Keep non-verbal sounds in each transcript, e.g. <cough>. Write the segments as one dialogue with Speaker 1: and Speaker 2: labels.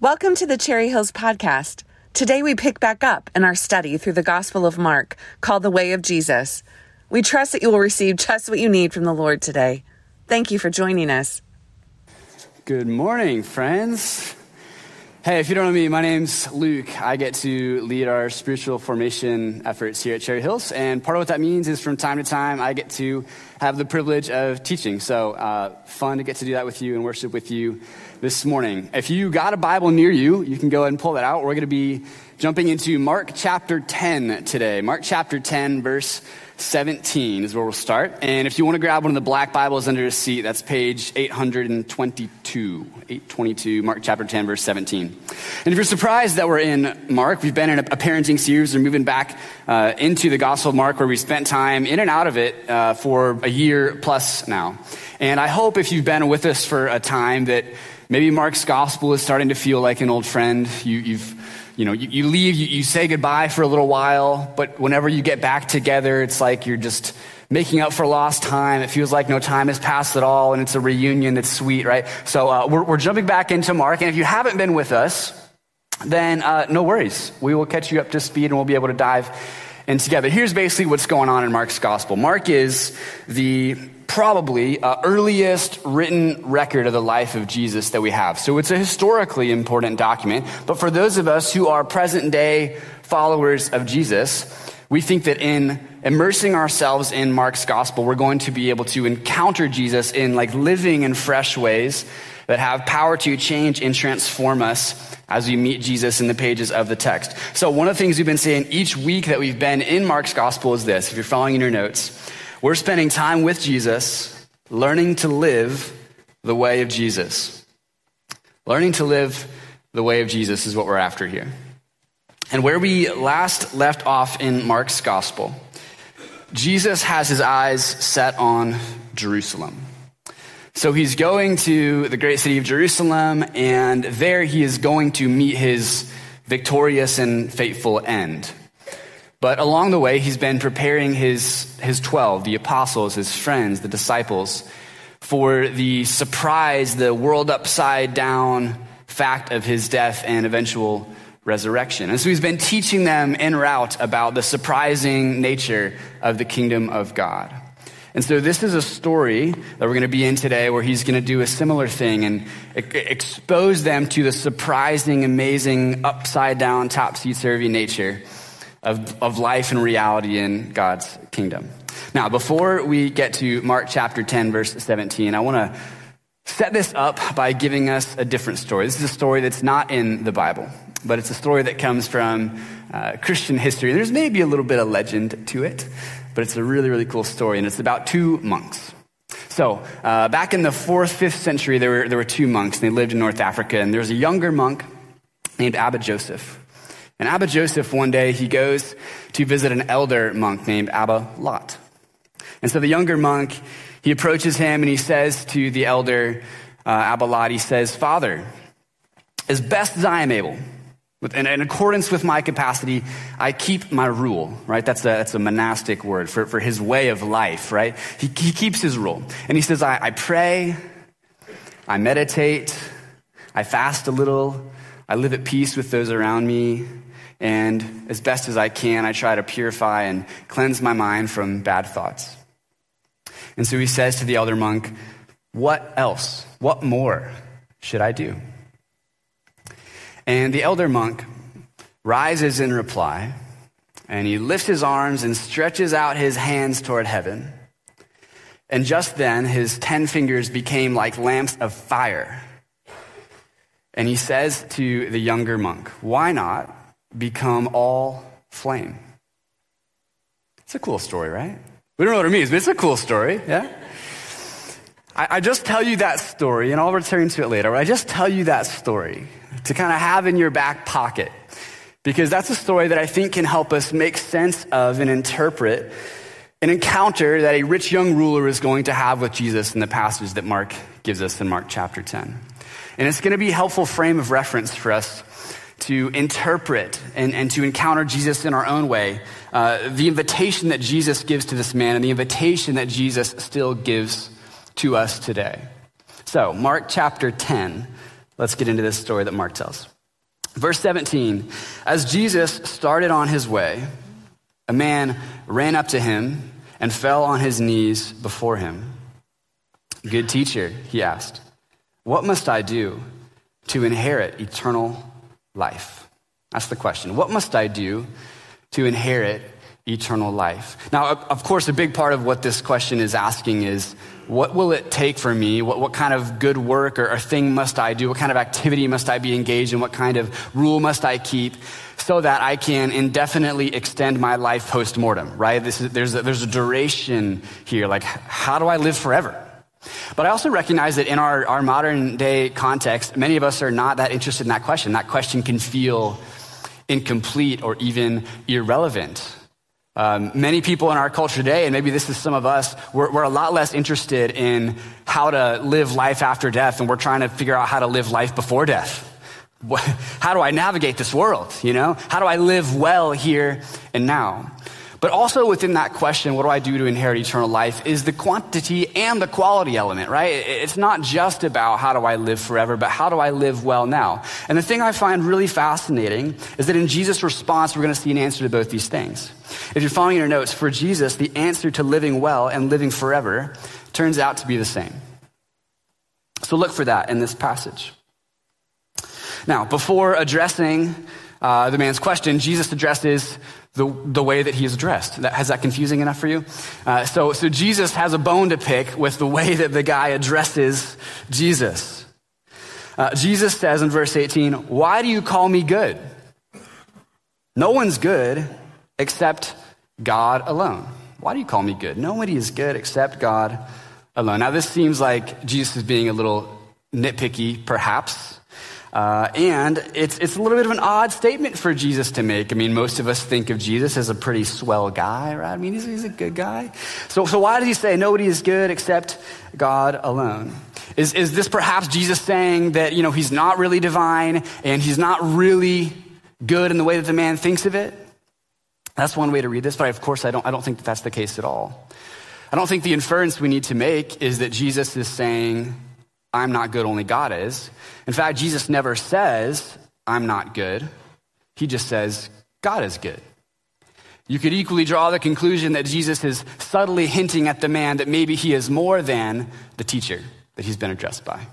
Speaker 1: Welcome to the Cherry Hills Podcast. Today we pick back up in our study through the Gospel of Mark called The Way of Jesus. We trust that you will receive just what you need from the Lord today. Thank you for joining us.
Speaker 2: Good morning, friends. Hey, if you don't know me, my name's Luke. I get to lead our spiritual formation efforts here at Cherry Hills. And part of what that means is from time to time, I get to have the privilege of teaching. So, uh, fun to get to do that with you and worship with you this morning. If you got a Bible near you, you can go ahead and pull that out. We're going to be jumping into Mark chapter 10 today. Mark chapter 10, verse 17 is where we'll start. And if you want to grab one of the black Bibles under a seat, that's page 822. 822, Mark chapter 10, verse 17. And if you're surprised that we're in Mark, we've been in a, parenting series. We're moving back uh, into the Gospel of Mark, where we spent time in and out of it uh, for a year plus now. And I hope if you've been with us for a time that maybe Mark's Gospel is starting to feel like an old friend. You, you've you know, you, you leave, you, you say goodbye for a little while, but whenever you get back together, it's like you're just making up for lost time. It feels like no time has passed at all, and it's a reunion that's sweet, right? So uh, we're, we're jumping back into Mark, and if you haven't been with us, then uh, no worries. We will catch you up to speed, and we'll be able to dive in together. Here's basically what's going on in Mark's gospel. Mark is the probably uh, earliest written record of the life of Jesus that we have. So it's a historically important document. But for those of us who are present day followers of Jesus, we think that in immersing ourselves in Mark's gospel, we're going to be able to encounter Jesus in like living and fresh ways that have power to change and transform us as we meet Jesus in the pages of the text. So one of the things we've been saying each week that we've been in Mark's gospel is this. If you're following in your notes, we're spending time with Jesus, learning to live the way of Jesus. Learning to live the way of Jesus is what we're after here. And where we last left off in Mark's gospel, Jesus has his eyes set on Jerusalem. So he's going to the great city of Jerusalem, and there he is going to meet his victorious and fateful end. But along the way, he's been preparing his, his 12, the apostles, his friends, the disciples, for the surprise, the world upside down fact of his death and eventual resurrection. And so he's been teaching them en route about the surprising nature of the kingdom of God. And so this is a story that we're going to be in today where he's going to do a similar thing and expose them to the surprising, amazing, upside down, topsy turvy nature of, of life and reality in God's kingdom. Now, before we get to Mark chapter 10, verse 17, I want to set this up by giving us a different story. This is a story that's not in the Bible, but it's a story that comes from uh, Christian history. There's maybe a little bit of legend to it, but it's a really, really cool story, and it's about two monks. So, uh, back in the fourth, fifth century, there were, there were two monks, and they lived in North Africa, and there was a younger monk named Abba Joseph. And Abba Joseph, one day, he goes to visit an elder monk named Abba Lot. And so the younger monk, he approaches him and he says to the elder uh, Abba Lot, he says, Father, as best as I am able, in, in accordance with my capacity, I keep my rule, right? That's a, that's a monastic word for, for his way of life, right? He, he keeps his rule. And he says, I, I pray, I meditate, I fast a little, I live at peace with those around me, and as best as I can, I try to purify and cleanse my mind from bad thoughts. And so he says to the elder monk, What else? What more should I do? And the elder monk rises in reply, and he lifts his arms and stretches out his hands toward heaven. And just then, his ten fingers became like lamps of fire. And he says to the younger monk, Why not become all flame. It's a cool story, right? We don't know what it means, but it's a cool story, yeah? I, I just tell you that story, and I'll return to it later. I just tell you that story to kind of have in your back pocket because that's a story that I think can help us make sense of and interpret an encounter that a rich young ruler is going to have with Jesus in the passage that Mark gives us in Mark chapter 10. And it's going to be a helpful frame of reference for us to interpret and, and to encounter Jesus in our own way. Uh, the invitation that Jesus gives to this man and the invitation that Jesus still gives to us today. So, Mark chapter 10, Let's get into this story that Mark tells. Verse 17 As Jesus started on his way, a man ran up to him and fell on his knees before him. Good teacher, he asked, what must I do to inherit eternal life? That's the question. What must I do to inherit eternal life? Now, of course, a big part of what this question is asking is what will it take for me? What, what kind of good work or, or thing must I do? What kind of activity must I be engaged in? What kind of rule must I keep so that I can indefinitely extend my life post mortem, right? This is, there's, a, there's a duration here. Like, how do I live forever? But I also recognize that in our, our modern day context, many of us are not that interested in that question. That question can feel incomplete or even irrelevant. Um, many people in our culture today, and maybe this is some of us, we're, we're, a lot less interested in how to live life after death, and we're trying to figure out how to live life before death. <laughs> How do I navigate this world? You know, how do I live well here and now? But also within that question, what do I do to inherit eternal life, is the quantity and the quality element, right? It's not just about how do I live forever, but how do I live well now? And the thing I find really fascinating is that in Jesus' response, we're going to see an answer to both these things. If you're following your notes, for Jesus, the answer to living well and living forever turns out to be the same. So look for that in this passage. Now, before addressing uh, the man's question, Jesus addresses the, the way that he is addressed. That, has that confusing enough for you? Uh, so, so Jesus has a bone to pick with the way that the guy addresses Jesus. Uh, Jesus says in verse 18, Why do you call me good? No one's good except God alone. Why do you call me good? Nobody is good except God alone. Now, this seems like Jesus is being a little nitpicky, perhaps. Uh, and it's, it's a little bit of an odd statement for Jesus to make. I mean, most of us think of Jesus as a pretty swell guy, right? I mean, he's, he's a good guy. So, so why does he say nobody is good except God alone? Is, is this perhaps Jesus saying that, you know, he's not really divine and he's not really good in the way that the man thinks of it? That's one way to read this, but of course I don't, I don't think that that's the case at all. I don't think the inference we need to make is that Jesus is saying I'm not good, only God is. In fact, Jesus never says, I'm not good. He just says, God is good. You could equally draw the conclusion that Jesus is subtly hinting at the man that maybe he is more than the teacher that he's been addressed by.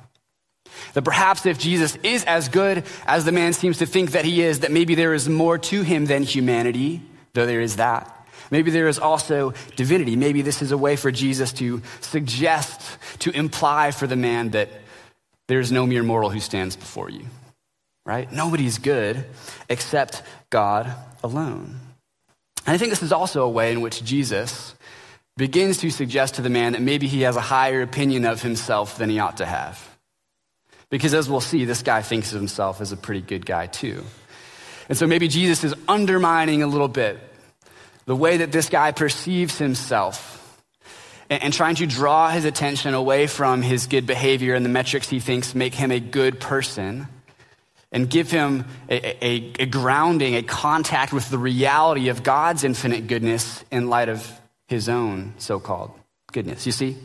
Speaker 2: That perhaps if Jesus is as good as the man seems to think that he is, that maybe there is more to him than humanity, though there is that. Maybe there is also divinity. Maybe this is a way for Jesus to suggest, to imply for the man that there is no mere mortal who stands before you, right? Nobody's good except God alone. And I think this is also a way in which Jesus begins to suggest to the man that maybe he has a higher opinion of himself than he ought to have. Because as we'll see, this guy thinks of himself as a pretty good guy too. And so maybe Jesus is undermining a little bit the way that this guy perceives himself and, trying to draw his attention away from his good behavior and the metrics he thinks make him a good person and give him a, a, a, grounding, a contact with the reality of God's infinite goodness in light of his own so called goodness. You see?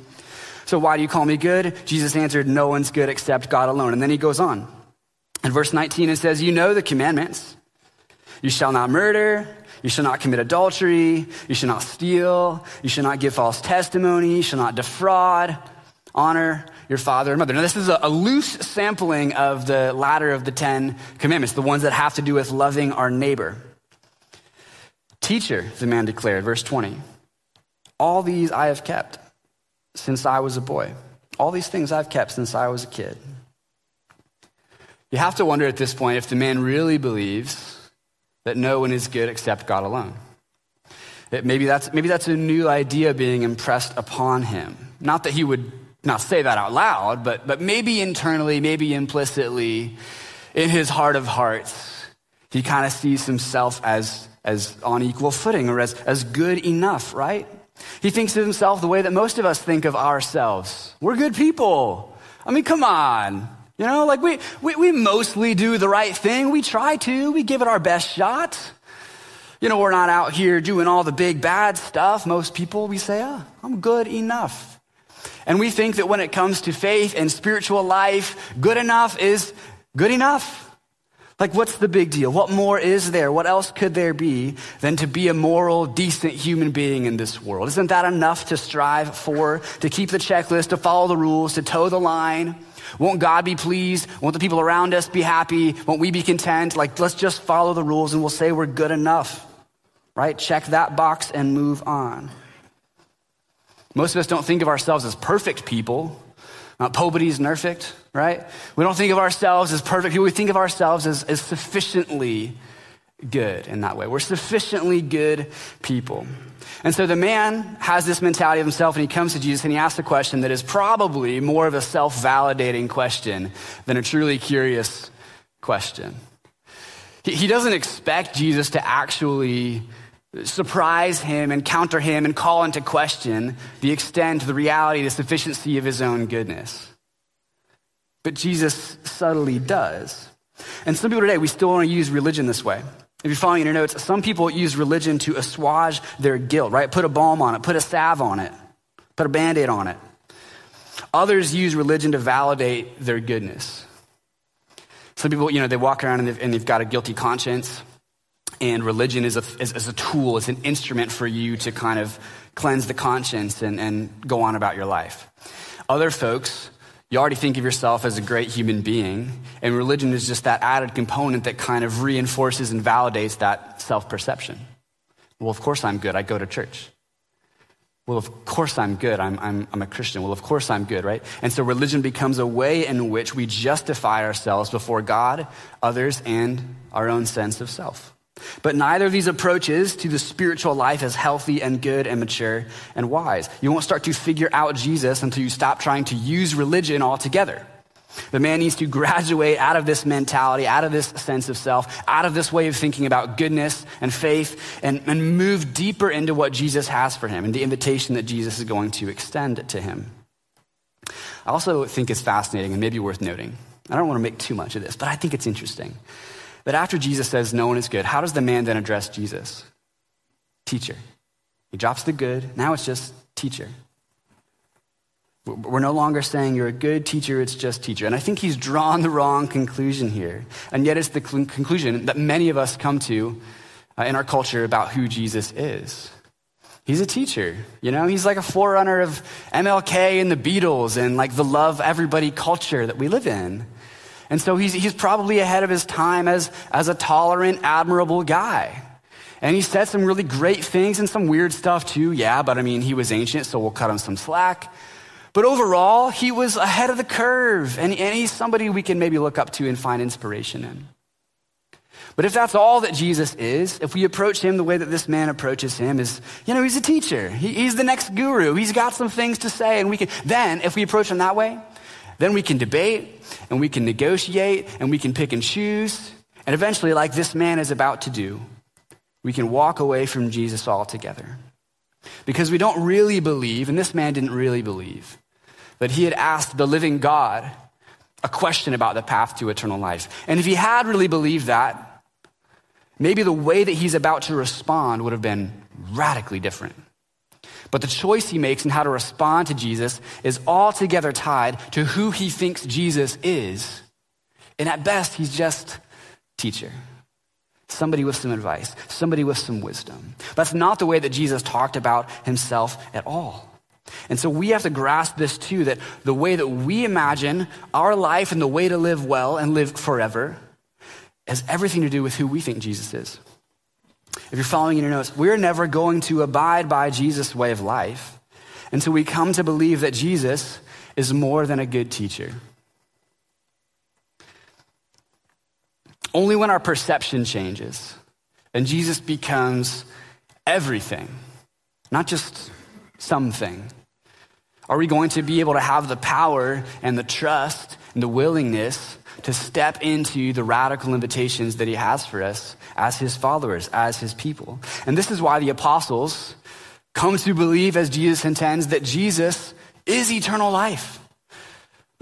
Speaker 2: So, why do you call me good? Jesus answered, No one's good except God alone. And then he goes on. In verse 19, it says, You know the commandments. You shall not murder. You shall not commit adultery. You shall not steal. You shall not give false testimony. You shall not defraud. Honor your father and mother. Now, this is a, a, loose sampling of the latter of the Ten Commandments, the ones that have to do with loving our neighbor. Teacher, the man declared, verse 20, all these I have kept since I was a boy. All these things I've kept since I was a kid. You have to wonder at this point if the man really believes that no one is good except God alone. It, maybe, that's, maybe that's a new idea being impressed upon him. Not that he would not say that out loud, but, but maybe internally, maybe implicitly, in his heart of hearts, he kind of sees himself as, as on equal footing or as, as good enough, right? He thinks of himself the way that most of us think of ourselves. We're good people. I mean, come on. You know, like we, we, we mostly do the right thing. We try to, we give it our best shot. You know, we're not out here doing all the big bad stuff. Most people, we say, oh, I'm good enough. And we think that when it comes to faith and spiritual life, good enough is good enough. Like, what's the big deal? What more is there? What else could there be than to be a moral, decent human being in this world? Isn't that enough to strive for? To keep the checklist, to follow the rules, to toe the line? Won't God be pleased? Won't the people around us be happy? Won't we be content? Like, let's just follow the rules and we'll say we're good enough, right? Check that box and move on. Most of us don't think of ourselves as perfect people. Not nobody's perfect, right? We don't think of ourselves as perfect people. We think of ourselves as, as sufficiently good in that way. We're sufficiently good people. And so the man has this mentality of himself and he comes to Jesus and he asks a question that is probably more of a self validating question than a truly curious question. He, he doesn't expect Jesus to actually surprise him and counter him and call into question the extent, the reality, the sufficiency of his own goodness. But Jesus subtly does. And some people today, we still want to use religion this way. If you're following in your notes, some people use religion to assuage their guilt, right? Put a balm on it, put a salve on it, put a band aid on it. Others use religion to validate their goodness. Some people, you know, they walk around and they've, and they've got a guilty conscience and religion is a, is, is a tool, it's an instrument for you to kind of cleanse the conscience and, and go on about your life. Other folks, you already think of yourself as a great human being, and religion is just that added component that kind of reinforces and validates that self perception. Well, of course I'm good. I go to church. Well, of course I'm good. I'm, I'm, I'm a Christian. Well, of course I'm good, right? And so religion becomes a way in which we justify ourselves before God, others, and our own sense of self. But neither of these approaches to the spiritual life is healthy and good and mature and wise. You won't start to figure out Jesus until you stop trying to use religion altogether. The man needs to graduate out of this mentality, out of this sense of self, out of this way of thinking about goodness and faith, and, and move deeper into what Jesus has for him and the invitation that Jesus is going to extend to him. I also think it's fascinating and maybe worth noting. I don't want to make too much of this, but I think it's interesting that after Jesus says no one is good, how does the man then address Jesus? Teacher. He drops the good. Now it's just teacher. We're no longer saying you're a good teacher, it's just teacher. And I think he's drawn the wrong conclusion here. And yet it's the conclusion that many of us come to uh, in our culture about who Jesus is. He's a teacher, you know, he's like a forerunner of MLK and the Beatles and like the love everybody culture that we live in. And so he's, he's probably ahead of his time as, as a tolerant, admirable guy. And he said some really great things and some weird stuff too. Yeah, but I mean, he was ancient, so we'll cut him some slack. But overall, he was ahead of the curve, and, and he's somebody we can maybe look up to and find inspiration in. But if that's all that Jesus is, if we approach him the way that this man approaches him, is, you know, he's a teacher. He, he's the next guru. He's got some things to say, and we can, then, if we approach him that way, then we can debate and we can negotiate and we can pick and choose. And eventually, like this man is about to do, we can walk away from Jesus altogether. Because we don't really believe, and this man didn't really believe, that he had asked the living God a question about the path to eternal life. And if he had really believed that, maybe the way that he's about to respond would have been radically different. But the choice he makes in how to respond to Jesus is altogether tied to who he thinks Jesus is. And at best, he's just teacher. Somebody with some advice, somebody with some wisdom. That's not the way that Jesus talked about himself at all. And so we have to grasp this too that the way that we imagine our life and the way to live well and live forever has everything to do with who we think Jesus is. If you're following in your notes, we're never going to abide by Jesus' way of life until we come to believe that Jesus is more than a good teacher. Only when our perception changes and Jesus becomes everything, not just something, are we going to be able to have the power and the trust and the willingness to step into the radical invitations that he has for us as his followers, as his people. And this is why the apostles come to believe, as Jesus intends, that Jesus is eternal life.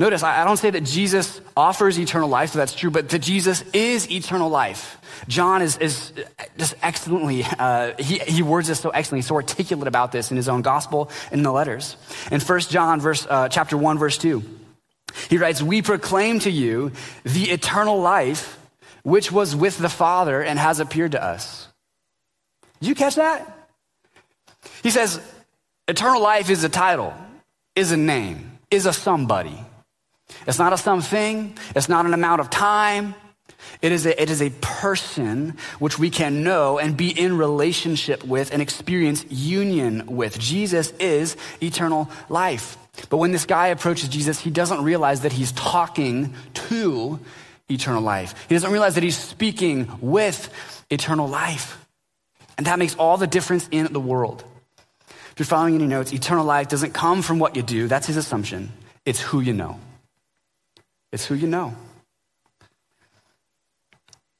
Speaker 2: Notice, I don't say that Jesus offers eternal life, so that's true, but that Jesus is eternal life. John is, is just excellently, uh, he, he words this so excellently, so articulate about this in his own gospel and in the letters. In 1 John verse, uh, chapter 1, verse 2, He writes, We proclaim to you the eternal life which was with the Father and has appeared to us. Did you catch that? He says, Eternal life is a title, is a name, is a somebody. It's not a something, it's not an amount of time. It is, a, it is a person which we can know and be in relationship with and experience union with. Jesus is eternal life. But when this guy approaches Jesus, he doesn't realize that he's talking to eternal life. He doesn't realize that he's speaking with eternal life. And that makes all the difference in the world. If you're following any notes, eternal life doesn't come from what you do. That's his assumption. It's who you know. It's who you know.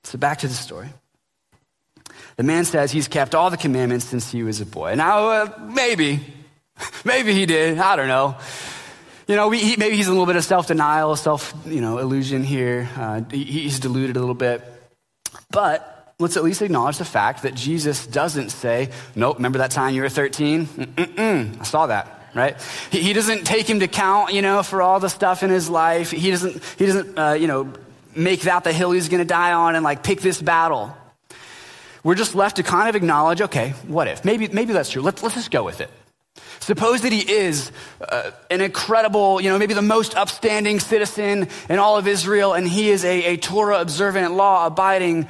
Speaker 2: So back to the story. The man says he's kept all the commandments since he was a boy. Now, uh, maybe, <laughs> maybe he did. I don't know. You know, he, maybe he's a little bit of self-denial, self, you know, illusion here. Uh, he, he's deluded a little bit. But let's at least acknowledge the fact that Jesus doesn't say, nope, remember that time you were 13? Mm-mm-mm. I saw that right? He, he, doesn't take him to count, you know, for all the stuff in his life. He doesn't, he doesn't, uh, you know, make that the hill he's going to die on and like pick this battle. We're just left to kind of acknowledge, okay, what if? Maybe, maybe that's true. Let's, let's just go with it. Suppose that he is uh, an incredible, you know, maybe the most upstanding citizen in all of Israel, and he is a, a Torah observant, law abiding,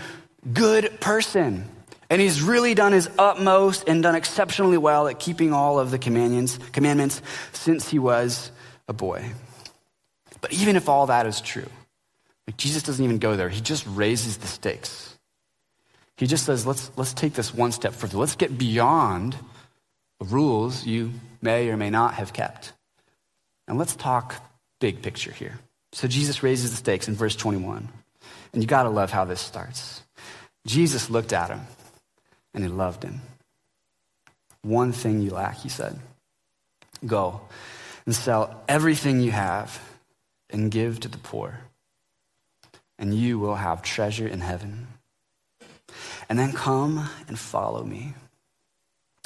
Speaker 2: good person. And he's really done his utmost and done exceptionally well at keeping all of the commandments, since he was a boy. But even if all that is true, like Jesus doesn't even go there. He just raises the stakes. He just says, let's, let's take this one step further. Let's get beyond rules you may or may not have kept. And let's talk big picture here. So Jesus raises the stakes in verse 21. And you got to love how this starts. Jesus looked at him and he loved him. One thing you lack, he said. Go and sell everything you have and give to the poor and you will have treasure in heaven. And then come and follow me.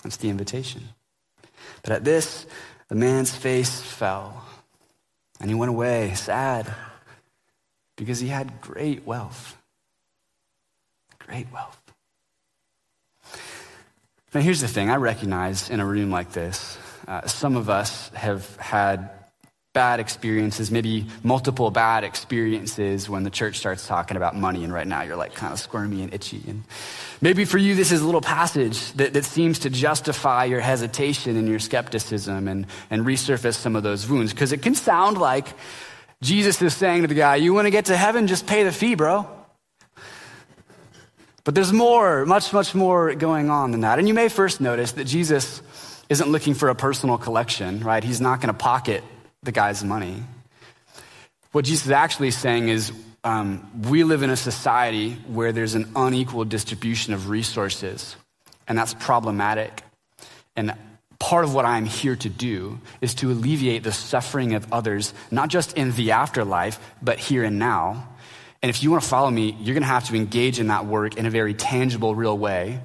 Speaker 2: That's the invitation. But at this, the man's face fell, and he went away sad because he had great wealth. Great wealth. Now, here's the thing I recognize in a room like this, uh, some of us have had bad experiences, maybe multiple bad experiences when the church starts talking about money, and right now you're like kind of squirmy and itchy. And maybe for you, this is a little passage that, that seems to justify your hesitation and your skepticism and, and resurface some of those wounds, because it can sound like Jesus is saying to the guy, You want to get to heaven? Just pay the fee, bro. But there's more, much, much more going on than that. And you may first notice that Jesus isn't looking for a personal collection, right? He's not going to pocket the guy's money. What Jesus is actually saying is um, we live in a society where there's an unequal distribution of resources, and that's problematic. And part of what I'm here to do is to alleviate the suffering of others, not just in the afterlife, but here and now. And if you want to follow me, you're going to have to engage in that work in a very tangible, real way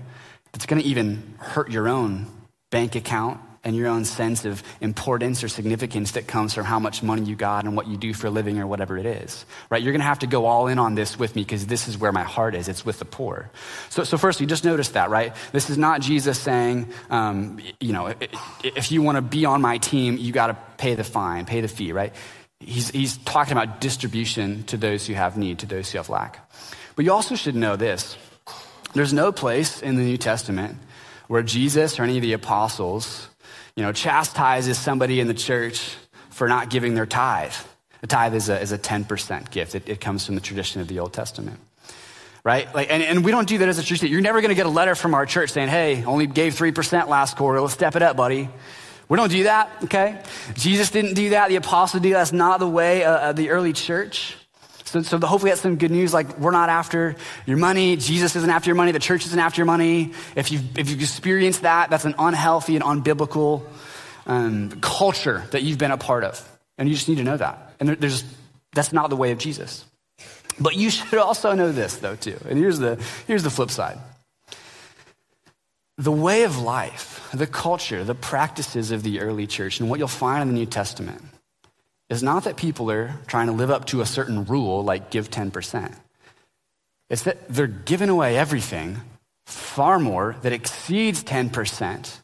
Speaker 2: that's going to even hurt your own bank account and your own sense of importance or significance that comes from how much money you got and what you do for a living or whatever it is, right? You're going to have to go all in on this with me because this is where my heart is. It's with the poor. So, so first, you just notice that, right? This is not Jesus saying, um, you know, if you want to be on my team, you got to pay the fine, pay the fee, right? He's, he's talking about distribution to those who have need, to those who have lack. But you also should know this. There's no place in the New Testament where Jesus or any of the apostles you know, chastises somebody in the church for not giving their tithe. A tithe is a, is a 10% gift. It, it comes from the tradition of the Old Testament. Right? Like, and, and we don't do that as a church. You're never going to get a letter from our church saying, hey, only gave 3% last quarter. Let's step it up, buddy. We don't do that, okay? Jesus didn't do that. The apostle did that. That's not the way uh, of the early church. So, so hopefully that's some good news. Like we're not after your money. Jesus isn't after your money. The church isn't after your money. If you've, if you've experienced that, that's an unhealthy and unbiblical um, culture that you've been a part of. And you just need to know that. And there, there's, that's not the way of Jesus. But you should also know this though too. And here's the, here's the flip side. The way of life, the culture, the practices of the early church, and what you'll find in the New Testament is not that people are trying to live up to a certain rule, like give 10%. It's that they're giving away everything, far more, that exceeds 10%.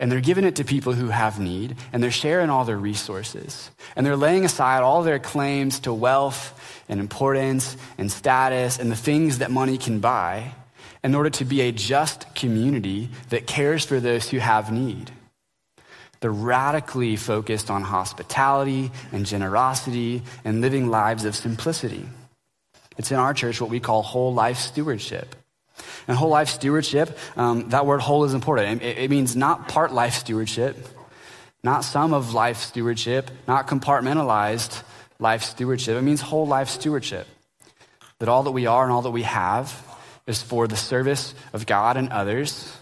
Speaker 2: And they're giving it to people who have need, and they're sharing all their resources. And they're laying aside all their claims to wealth and importance and status and the things that money can buy in order to be a just community that cares for those who have need. They're radically focused on hospitality and generosity and living lives of simplicity. It's in our church what we call whole life stewardship. And whole life stewardship, um, that word whole is important. It, it means not part life stewardship, not some of life stewardship, not compartmentalized life stewardship. It means whole life stewardship. That all that we are and all that we have is for the service of God and others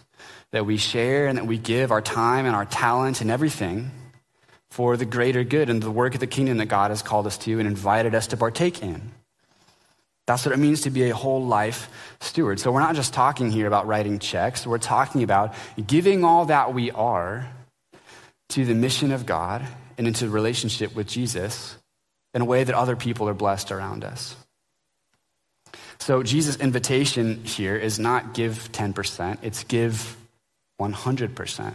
Speaker 2: that we share and that we give our time and our talent and everything for the greater good and the work of the kingdom that God has called us to and invited us to partake in. That's what it means to be a whole life steward. So we're not just talking here about writing checks, we're talking about giving all that we are to the mission of God and into relationship with Jesus in a way that other people are blessed around us. So Jesus' invitation here is not give 10%, it's give 100%.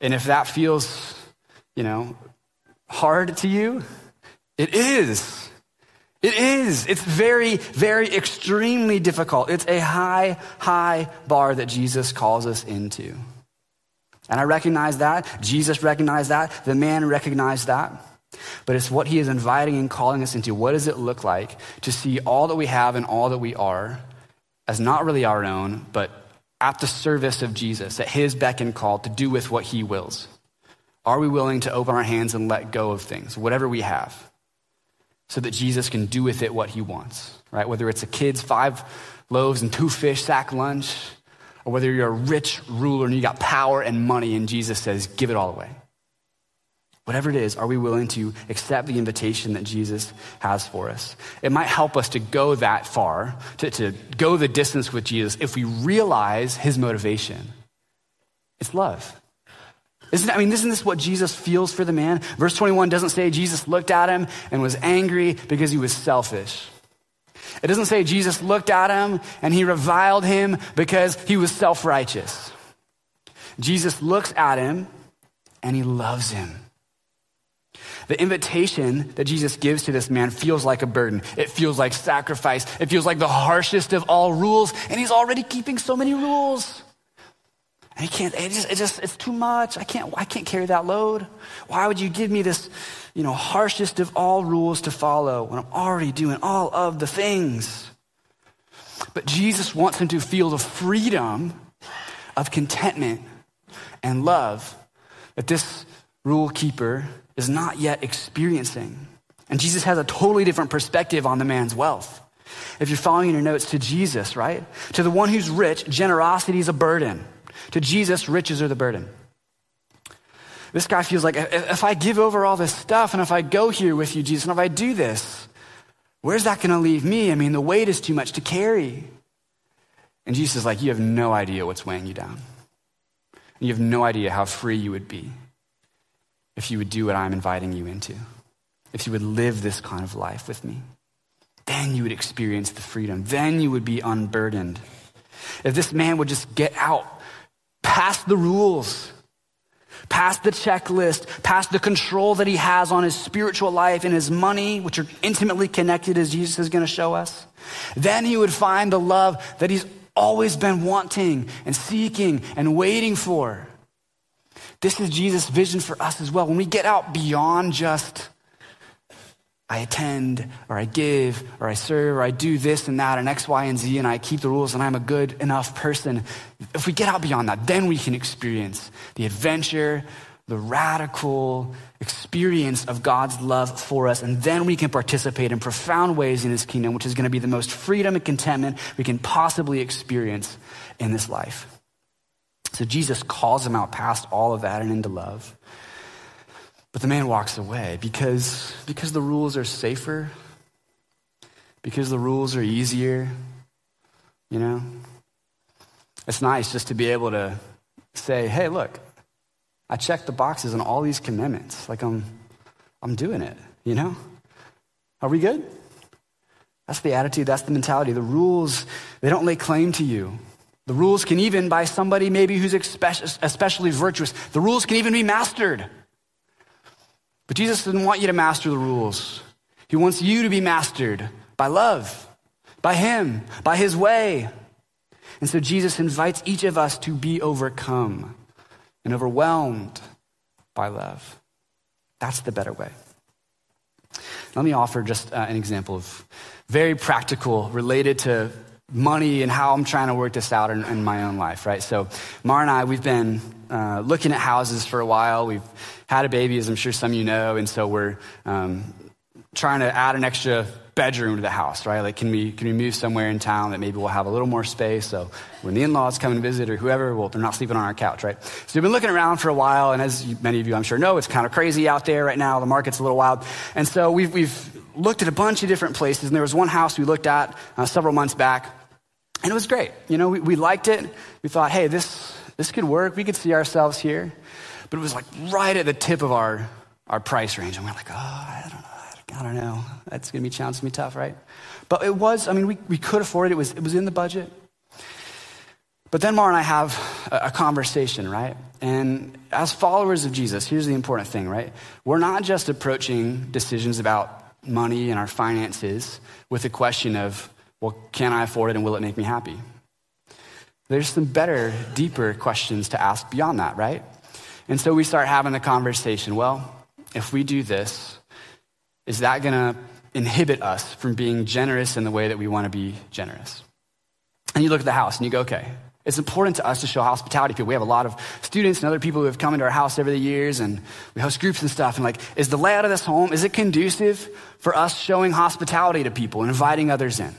Speaker 2: And if that feels, you know, hard to you, it is. It is. It's very, very extremely difficult. It's a high, high bar that Jesus calls us into. And I recognize that. Jesus recognized that. The man recognized that. But it's what he is inviting and calling us into. What does it look like to see all that we have and all that we are as not really our own, but at the service of Jesus, at his beck and call to do with what he wills? Are we willing to open our hands and let go of things, whatever we have, so that Jesus can do with it what he wants, right? Whether it's a kid's five loaves and two fish sack lunch, or whether you're a rich ruler and you got power and money and Jesus says, give it all away. Whatever it is, are we willing to accept the invitation that Jesus has for us? It might help us to go that far, to, to go the distance with Jesus, if we realize his motivation. It's love. Isn't, I mean, isn't this what Jesus feels for the man? Verse 21 doesn't say Jesus looked at him and was angry because he was selfish. It doesn't say Jesus looked at him and he reviled him because he was self righteous. Jesus looks at him and he loves him. The invitation that Jesus gives to this man feels like a burden. It feels like sacrifice. It feels like the harshest of all rules. And he's already keeping so many rules. And he can't, it just, it just, it's too much. I can't, I can't carry that load. Why would you give me this, you know, harshest of all rules to follow when I'm already doing all of the things? But Jesus wants him to feel the freedom of contentment and love that this rule keeper is not yet experiencing. And Jesus has a totally different perspective on the man's wealth. If you're following your notes to Jesus, right? To the one who's rich, generosity is a burden. To Jesus, riches are the burden. This guy feels like if I give over all this stuff and if I go here with you, Jesus, and if I do this, where's that going to leave me? I mean, the weight is too much to carry. And Jesus is like, You have no idea what's weighing you down. You have no idea how free you would be if you would do what I'm inviting you into, if you would live this kind of life with me. Then you would experience the freedom. Then you would be unburdened. If this man would just get out past the rules, past the checklist, past the control that he has on his spiritual life and his money, which are intimately connected as Jesus is going to show us, then he would find the love that he's always been wanting and seeking and waiting for. This is Jesus' vision for us as well. When we get out beyond just, I attend, or I give, or I serve, or I do this and that, and X, Y, and Z, and I keep the rules, and I'm a good enough person. If we get out beyond that, then we can experience the adventure, the radical experience of God's love for us, and then we can participate in profound ways in His kingdom, which is going to be the most freedom and contentment we can possibly experience in this life. So Jesus calls him out past all of that and into love. But the man walks away because, because the rules are safer, because the rules are easier, you know? It's nice just to be able to say, hey, look, I check the boxes on all these commandments. Like I'm, I'm doing it, you know? Are we good? That's the attitude, that's the mentality. The rules, they don't lay claim to you. The rules can even, by somebody maybe who's especially virtuous, the rules can even be mastered. But Jesus doesn't want you to master the rules. He wants you to be mastered by love, by Him, by His way. And so Jesus invites each of us to be overcome and overwhelmed by love. That's the better way. Let me offer just uh, an example of very practical, related to money and how I'm trying to work this out in, in my own life, right? So, Mar and I, we've been uh, looking at houses for a while. We've had a baby, as I'm sure some of you know, and so we're um, trying to add an extra bedroom to the house, right? Like, can we, can we move somewhere in town that maybe we'll have a little more space? So when the in-laws come and visit or whoever, well, they're not sleeping on our couch, right? So we've been looking around for a while, and as many of you, I'm sure, know, it's kind of crazy out there right now. The market's a little wild. And so we've, we've looked at a bunch of different places, and there was one house we looked at uh, several months back, and it was great. You know, we, we liked it. We thought, hey, this, this could work. We could see ourselves here. But it was like right at the tip of our, our price range. And we're like, oh, I don't know. I don't know. That's going to be challenging me tough, right? But it was, I mean, we, we could afford it. It was, it was in the budget. But then Mar and I have a, a conversation, right? And as followers of Jesus, here's the important thing, right? We're not just approaching decisions about money and our finances with the question of, well, can I afford it and will it make me happy? There's some better, deeper questions to ask beyond that, right? And so we start having the conversation well, if we do this, is that going to inhibit us from being generous in the way that we want to be generous? And you look at the house and you go, okay, it's important to us to show hospitality. We have a lot of students and other people who have come into our house over the years and we host groups and stuff. And like, is the layout of this home, is it conducive for us showing hospitality to people and inviting others in?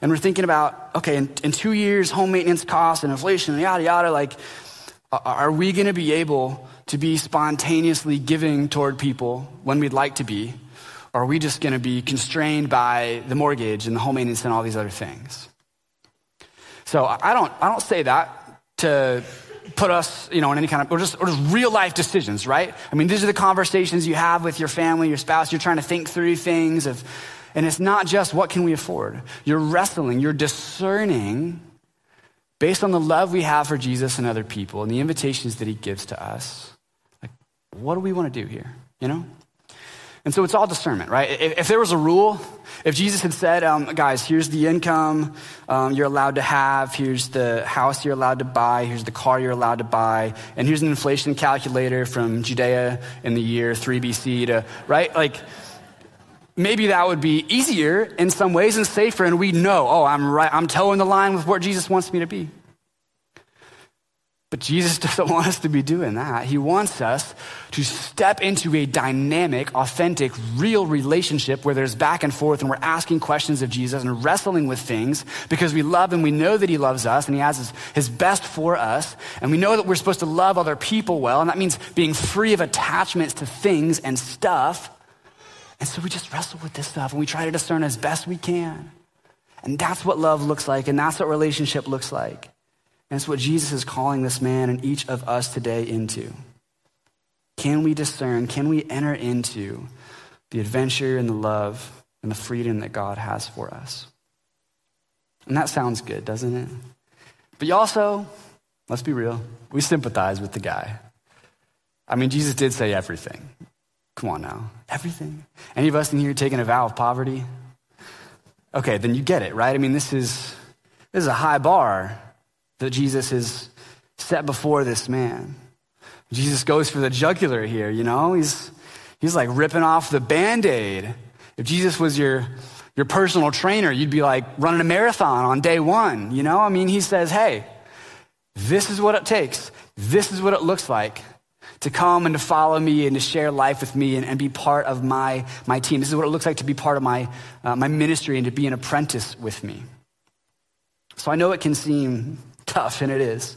Speaker 2: And we're thinking about, okay, in, in two years, home maintenance costs and inflation and yada, yada, like, are we going to be able to be spontaneously giving toward people when we'd like to be? Or are we just going to be constrained by the mortgage and the home maintenance and all these other things? So I don't, I don't say that to put us, you know, in any kind of, or just, or just real life decisions, right? I mean, these are the conversations you have with your family, your spouse. You're trying to think through things of, and it's not just what can we afford. You're wrestling, you're discerning based on the love we have for Jesus and other people and the invitations that he gives to us. Like, what do we want to do here? You know? And so it's all discernment, right? If, if there was a rule, if Jesus had said, um, guys, here's the income um, you're allowed to have, here's the house you're allowed to buy, here's the car you're allowed to buy, and here's an inflation calculator from Judea in the year 3 BC to, right? Like, maybe that would be easier in some ways and safer, and we know, oh, I'm right, I'm toeing the line with where Jesus wants me to be. But Jesus <laughs> doesn't want us to be doing that. He wants us to step into a dynamic, authentic, real relationship where there's back and forth and we're asking questions of Jesus and wrestling with things because we love him. We know that he loves us and he has his, his best for us. And we know that we're supposed to love other people well. And that means being free of attachments to things and stuff. And so we just wrestle with this stuff and we try to discern as best we can. And that's what love looks like. And that's what relationship looks like. And it's what Jesus is calling this man and each of us today into. Can we discern? Can we enter into the adventure and the love and the freedom that God has for us? And that sounds good, doesn't it? But you also, let's be real, we sympathize with the guy. I mean, Jesus did say everything. Come on now. Everything. Any of us in here taking a vow of poverty? Okay, then you get it, right? I mean, this is this is a high bar that Jesus has set before this man. Jesus goes for the jugular here, you know? He's, he's like ripping off the band aid. If Jesus was your, your personal trainer, you'd be like running a marathon on day one, you know? I mean, he says, hey, this is what it takes. This is what it looks like to come and to follow me and to share life with me and, and be part of my, my team. This is what it looks like to be part of my, uh, my ministry and to be an apprentice with me. So I know it can seem tough, and it is.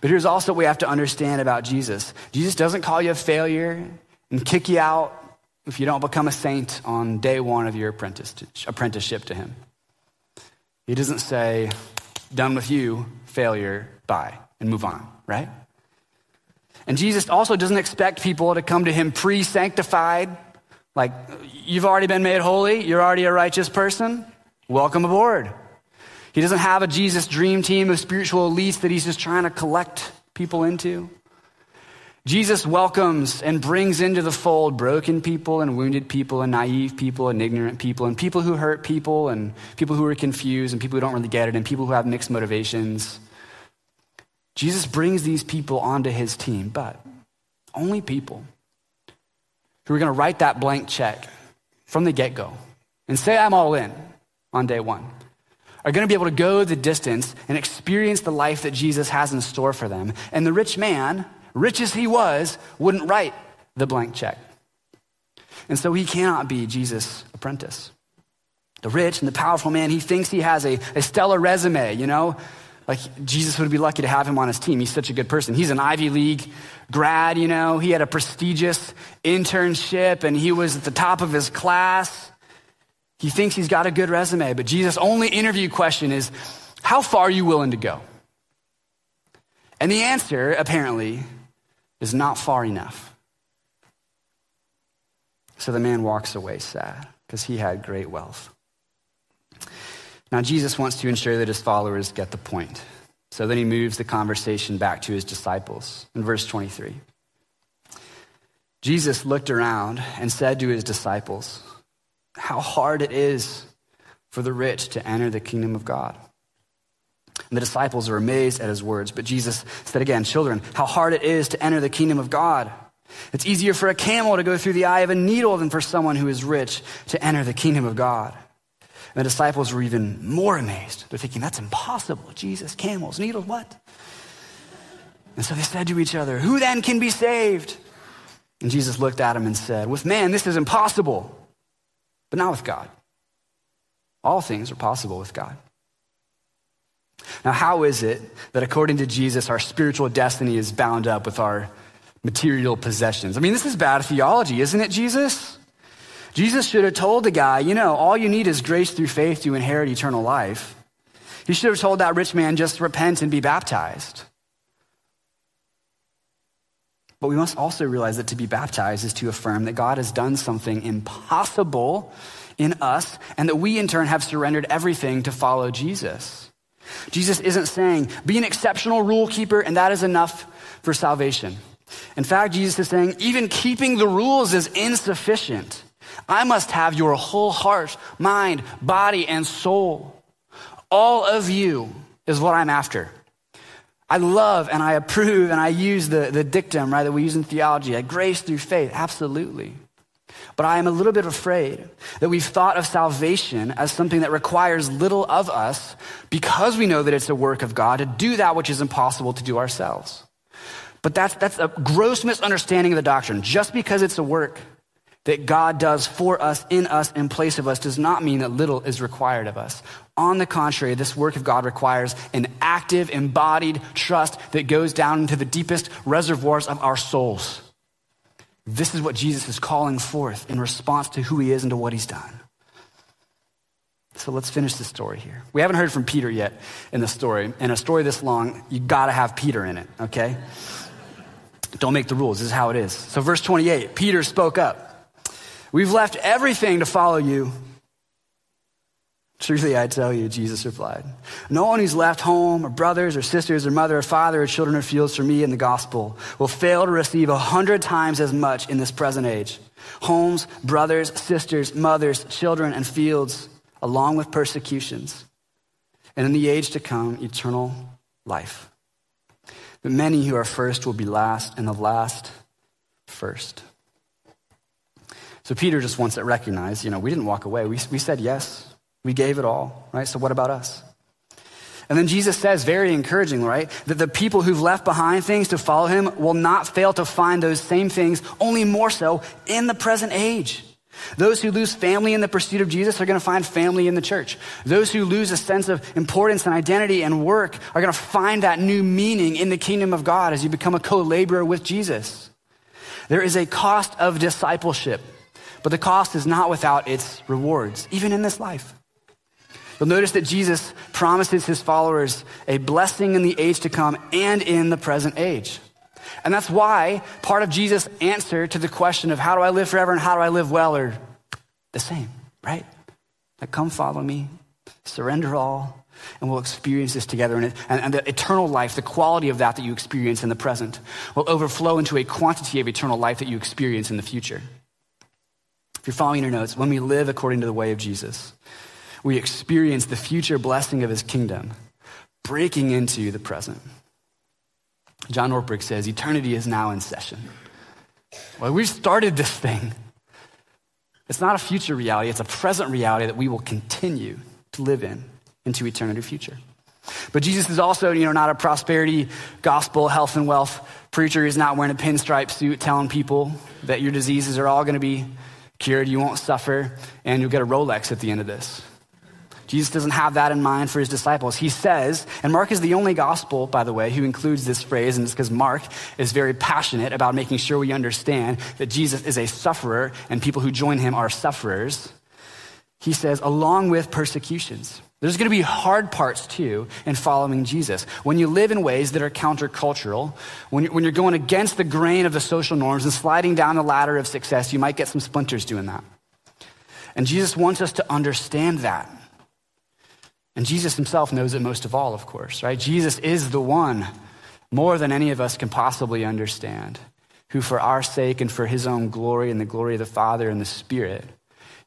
Speaker 2: But here's also what we have to understand about Jesus Jesus doesn't call you a failure and kick you out if you don't become a saint on day one of your apprenticeship to Him. He doesn't say, done with you, failure, bye, and move on, right? And Jesus also doesn't expect people to come to him pre sanctified, like, you've already been made holy, you're already a righteous person. Welcome aboard. He doesn't have a Jesus dream team of spiritual elites that he's just trying to collect people into. Jesus welcomes and brings into the fold broken people and wounded people and naive people and ignorant people and people who hurt people and people who are confused and people who don't really get it and people who have mixed motivations. Jesus brings these people onto his team, but only people who are going to write that blank check from the get go and say, I'm all in on day one, are going to be able to go the distance and experience the life that Jesus has in store for them. And the rich man, rich as he was, wouldn't write the blank check. And so he cannot be Jesus' apprentice. The rich and the powerful man, he thinks he has a, a stellar resume, you know? Like Jesus would be lucky to have him on his team. He's such a good person. He's an Ivy League grad, you know. He had a prestigious internship and he was at the top of his class. He thinks he's got a good resume, but Jesus' only interview question is, How far are you willing to go? And the answer, apparently, is not far enough. So the man walks away sad because he had great wealth. Now, Jesus wants to ensure that his followers get the point. So then he moves the conversation back to his disciples in verse 23. Jesus looked around and said to his disciples, how hard it is for the rich to enter the kingdom of God. And the disciples are amazed at his words, but Jesus said again, Children, how hard it is to enter the kingdom of God. It's easier for a camel to go through the eye of a needle than for someone who is rich to enter the kingdom of God. And the disciples were even more amazed. They're thinking, That's impossible. Jesus, camels, needles, what? And so they said to each other, Who then can be saved? And Jesus looked at them and said, With man, this is impossible but not with God. All things are possible with God. Now, how is it that according to Jesus, our spiritual destiny is bound up with our material possessions? I mean, this is bad theology, isn't it, Jesus? Jesus should have told the guy, you know, all you need is grace through faith to inherit eternal life. He should have told that rich man, just repent and be baptized. But we must also realize that to be baptized is to affirm that God has done something impossible in us and that we in turn have surrendered everything to follow Jesus. Jesus isn't saying, be an exceptional rule keeper and that is enough for salvation. In fact, Jesus is saying, even keeping the rules is insufficient. I must have your whole heart, mind, body, and soul. All of you is what I'm after. I love and I approve and I use the, the dictum, right, that we use in theology, like grace through faith, absolutely. But I am a little bit afraid that we've thought of salvation as something that requires little of us because we know that it's a work of God to do that which is impossible to do ourselves. But that's, that's a gross misunderstanding of the doctrine. Just because it's a work that God does for us, in us, in place of us, does not mean that little is required of us. On the contrary, this work of God requires an active, embodied trust that goes down into the deepest reservoirs of our souls. This is what Jesus is calling forth in response to who he is and to what he's done. So let's finish the story here. We haven't heard from Peter yet in the story. In a story this long, you gotta have Peter in it, okay? Don't make the rules. This is how it is. So, verse 28 Peter spoke up. We've left everything to follow you. Truly, I tell you, Jesus replied. No one who's left home, or brothers, or sisters, or mother, or father, or children, or fields for me in the gospel will fail to receive a hundred times as much in this present age. Homes, brothers, sisters, mothers, children, and fields, along with persecutions. And in the age to come, eternal life. But many who are first will be last, and the last first. So Peter just wants it recognized. You know, we didn't walk away. We, we said yes. We gave it all, right? So what about us? And then Jesus says, very encouraging, right? That the people who've left behind things to follow him will not fail to find those same things, only more so in the present age. Those who lose family in the pursuit of Jesus are going to find family in the church. Those who lose a sense of importance and identity and work are going to find that new meaning in the kingdom of God as you become a co laborer with Jesus. There is a cost of discipleship. But the cost is not without its rewards, even in this life. You'll notice that Jesus promises his followers a blessing in the age to come and in the present age. And that's why part of Jesus' answer to the question of how do I live forever and how do I live well are the same, right? Like, come follow me, surrender all, and we'll experience this together. And, and, the eternal life, the quality of that that you experience in the present, will overflow into a quantity of eternal life that you experience in the future. If you're following your notes, when we live according to the way of Jesus, we experience the future blessing of his kingdom breaking into the present. John Ortberg says, Eternity is now in session. Well, we've started this thing. It's not a future reality, it's a present reality that we will continue to live in into eternity future. But Jesus is also, you know, not a prosperity gospel, health and wealth preacher. He's not wearing a pinstripe suit telling people that your diseases are all going to be cured, you won't suffer, and you'll get a Rolex at the end of this. Jesus doesn't have that in mind for his disciples. He says, and Mark is the only gospel, by the way, who includes this phrase, and it's because Mark is very passionate about making sure we understand that Jesus is a sufferer and people who join him are sufferers. He says, along with persecutions. There's going to be hard parts too in following Jesus. When you live in ways that are countercultural, when you're, when you're going against the grain of the social norms and sliding down the ladder of success, you might get some splinters doing that. And Jesus wants us to understand that. And Jesus himself knows it most of all, of course, right? Jesus is the one, more than any of us can possibly understand, who for our sake and for his own glory and the glory of the Father and the Spirit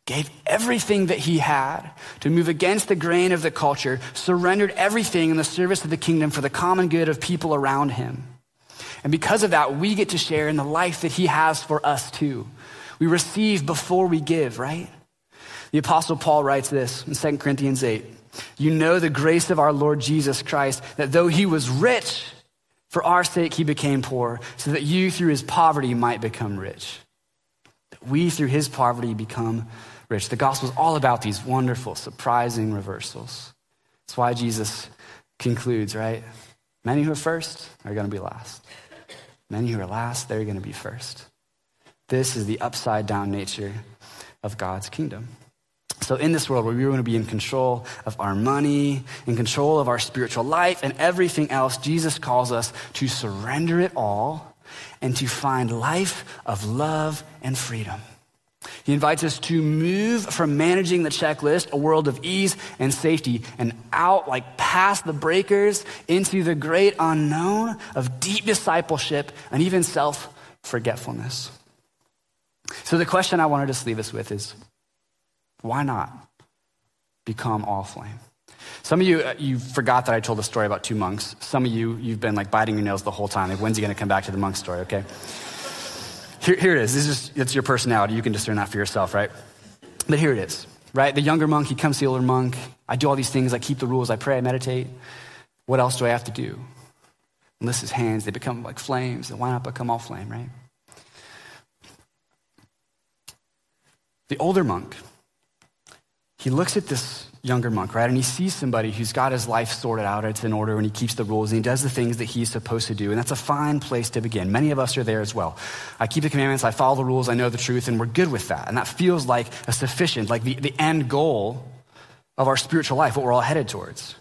Speaker 2: gave everything that he had to move against the grain of the culture, surrendered everything in the service of the kingdom for the common good of people around him. And because of that, we get to share in the life that he has for us too. We receive before we give, right? The Apostle Paul writes this in 2 Corinthians 8. You know the grace of our Lord Jesus Christ, that though he was rich, for our sake he became poor, so that you through his poverty might become rich. That we through his poverty become rich. The gospel is all about these wonderful, surprising reversals. That's why Jesus concludes, right? Many who are first are going to be last. Many who are last, they're going to be first. This is the upside down nature of God's kingdom. So, in this world where we want to be in control of our money, in control of our spiritual life, and everything else, Jesus calls us to surrender it all and to find life of love and freedom. He invites us to move from managing the checklist, a world of ease and safety, and out, like past the breakers, into the great unknown of deep discipleship and even self forgetfulness. So, the question I wanted to just leave us with is why not become all flame? Some of you, uh, you forgot that I told the story about two monks. Some of you, you've been like biting your nails the whole time. Like, when's he going to come back to the monk story, okay? Here, here it is. This is it's your personality. You can discern that for yourself, right? But here it is, right? The younger monk, he comes to the older monk. I do all these things. I keep the rules. I pray. I meditate. What else do I have to do? Enlist his hands. They become like flames. And why not become all flame, right? The older monk, he looks at this younger monk, right? And he sees somebody who's got his life sorted out, it's in order, and he keeps the rules, and he does the things that he's supposed to do. And that's a fine place to begin. Many of us are there as well. I keep the commandments, I follow the rules, I know the truth, and we're good with that. And that feels like a sufficient, like the, the end goal of our spiritual life, what we're all headed towards.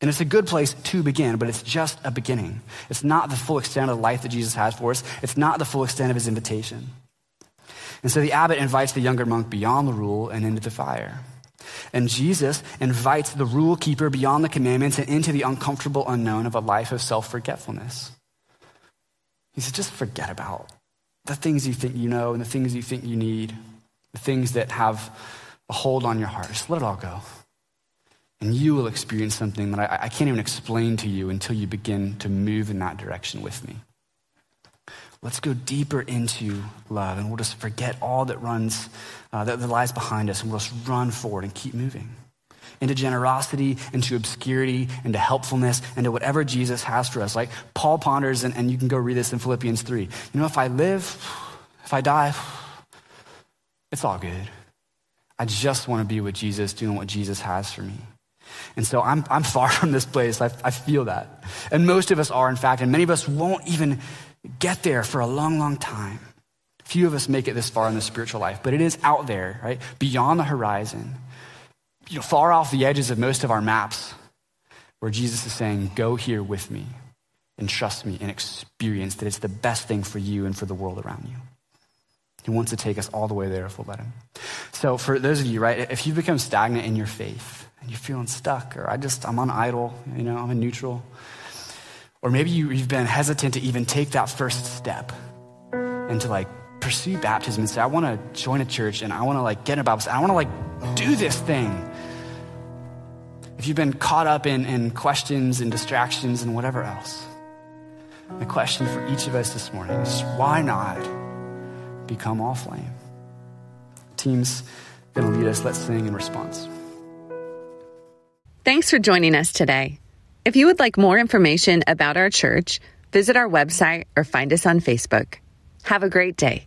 Speaker 2: And it's a good place to begin, but it's just a beginning. It's not the full extent of the life that Jesus has for us. It's not the full extent of his invitation. And so the abbot invites the younger monk beyond the rule and into the fire. And Jesus invites the rule keeper beyond the commandments and into the uncomfortable unknown of a life of self forgetfulness. He says, just forget about the things you think you know and the things you think you need, the things that have a hold on your heart. Just let it all go. And you will experience something that I, I can't even explain to you until you begin to move in that direction with me. Let's go deeper into love, and we'll just forget all that runs, uh, that, that lies behind us, and we'll just run forward and keep moving into generosity, into obscurity, into helpfulness, into whatever Jesus has for us. Like Paul ponders, and, and you can go read this in Philippians 3. You know, if I live, if I die, it's all good. I just want to be with Jesus, doing what Jesus has for me. And so I'm, I'm far <laughs> from this place. I, I feel that. And most of us are, in fact, and many of us won't even get there for a long, long time. Few of us make it this far in the spiritual life, but it is out there, right? Beyond the horizon, you know, far off the edges of most of our maps, where Jesus is saying, Go here with me. and trust me and experience that it's the best thing for you and for the world around you. He wants to take us all the way there if we'll let him. So, for those of you, right, if you become stagnant in your faith and you're feeling stuck, or I just, I'm on idle, you know, I'm in neutral, or maybe you, you've been hesitant to even take that first step and to like pursue baptism and say, I want to join a church and I want to like get in a Bible study. I want to like do this thing. If you've been caught up in, in questions and distractions and whatever else, the question for each of us this morning is why not become all flame? Team's going to lead us. Let's sing in response.
Speaker 1: Thanks for joining us today. If you would like more information about our church, visit our website or find us on Facebook. Have a great day.